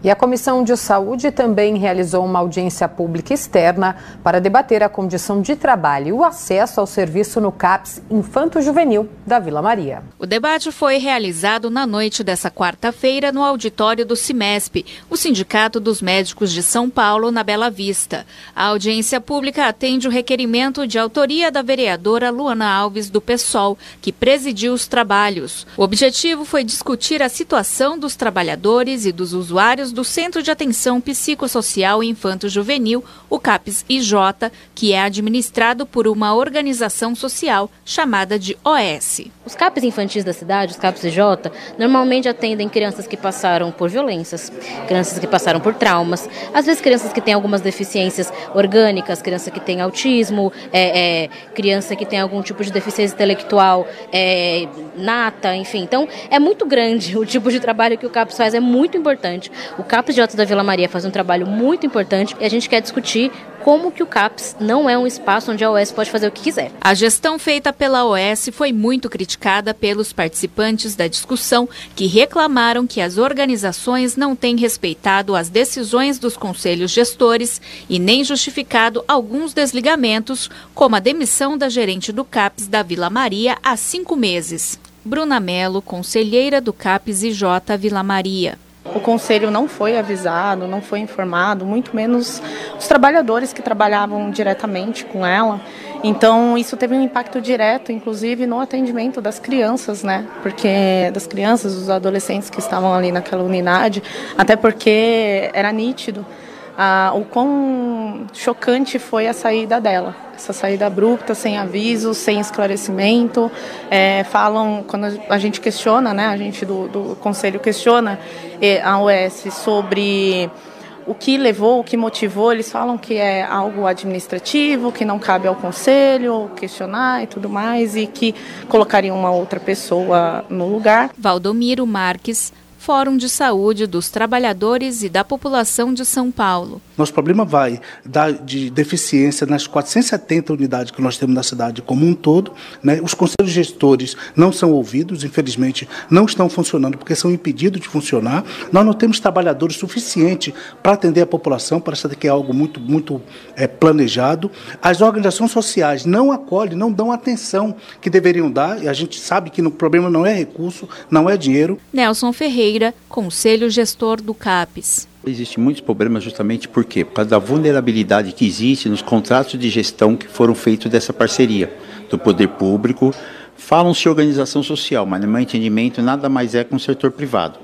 E a Comissão de Saúde também realizou uma audiência pública externa para debater a condição de trabalho e o acesso ao serviço no CAPS Infanto Juvenil da Vila Maria. O debate foi realizado na noite dessa quarta-feira no auditório do CIMESP, o Sindicato dos Médicos de São Paulo, na Bela Vista. A audiência pública atende o requerimento de autoria da vereadora Luana Alves do PSOL, que presidiu os trabalhos. O objetivo foi discutir a situação dos trabalhadores e dos usuários do Centro de Atenção Psicossocial Infanto-Juvenil, o CAPS-IJ, que é administrado por uma organização social chamada de OS. Os CAPs infantis da cidade, os CAPS-IJ, normalmente atendem crianças que passaram por violências, crianças que passaram por traumas, às vezes crianças que têm algumas deficiências orgânicas, criança que tem autismo, é, é, criança que tem algum tipo de deficiência intelectual é, nata, enfim. Então, é muito grande o tipo de trabalho que o CAPS faz, é muito importante. O CAPS de da Vila Maria faz um trabalho muito importante e a gente quer discutir como que o CAPS não é um espaço onde a OS pode fazer o que quiser. A gestão feita pela OS foi muito criticada pelos participantes da discussão, que reclamaram que as organizações não têm respeitado as decisões dos conselhos gestores e nem justificado alguns desligamentos, como a demissão da gerente do CAPS da Vila Maria há cinco meses. Bruna Melo, conselheira do CAPS IJ Vila Maria. O conselho não foi avisado, não foi informado, muito menos os trabalhadores que trabalhavam diretamente com ela. Então, isso teve um impacto direto, inclusive, no atendimento das crianças, né? Porque das crianças, dos adolescentes que estavam ali naquela unidade, até porque era nítido o quão chocante foi a saída dela. Essa saída abrupta, sem aviso, sem esclarecimento. É, falam, quando a gente questiona, né, a gente do, do conselho questiona a OS sobre o que levou, o que motivou, eles falam que é algo administrativo, que não cabe ao conselho questionar e tudo mais, e que colocariam uma outra pessoa no lugar. Valdomiro Marques Fórum de Saúde dos Trabalhadores e da População de São Paulo. Nosso problema vai da, de deficiência nas 470 unidades que nós temos na cidade como um todo. Né? Os conselhos gestores não são ouvidos, infelizmente, não estão funcionando porque são impedidos de funcionar. Nós não temos trabalhadores suficientes para atender a população, parece que é algo muito, muito é, planejado. As organizações sociais não acolhem, não dão atenção que deveriam dar, e a gente sabe que o problema não é recurso, não é dinheiro. Nelson Ferreira Conselho Gestor do CAPES. Existem muitos problemas justamente por quê? Por causa da vulnerabilidade que existe nos contratos de gestão que foram feitos dessa parceria do poder público. Falam-se organização social, mas no meu entendimento nada mais é com o setor privado.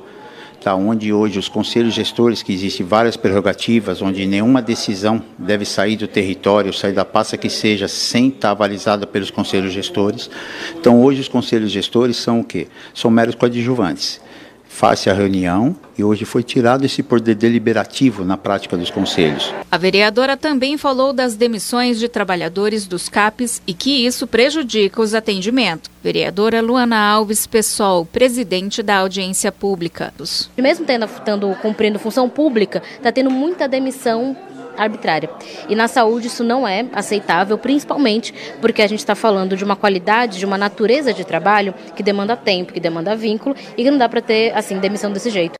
Tá, onde hoje os conselhos gestores, que existem várias prerrogativas, onde nenhuma decisão deve sair do território, sair da pasta que seja, sem estar avalizada pelos conselhos gestores. Então, hoje os conselhos gestores são o quê? São meros coadjuvantes faz a reunião e hoje foi tirado esse poder deliberativo na prática dos conselhos. A vereadora também falou das demissões de trabalhadores dos CAPs e que isso prejudica os atendimentos. Vereadora Luana Alves Pessoal, presidente da audiência pública. Mesmo tendo, tendo cumprindo função pública, está tendo muita demissão arbitrária. E na saúde isso não é aceitável, principalmente porque a gente está falando de uma qualidade, de uma natureza de trabalho que demanda tempo, que demanda vínculo e que não dá para ter assim demissão desse jeito.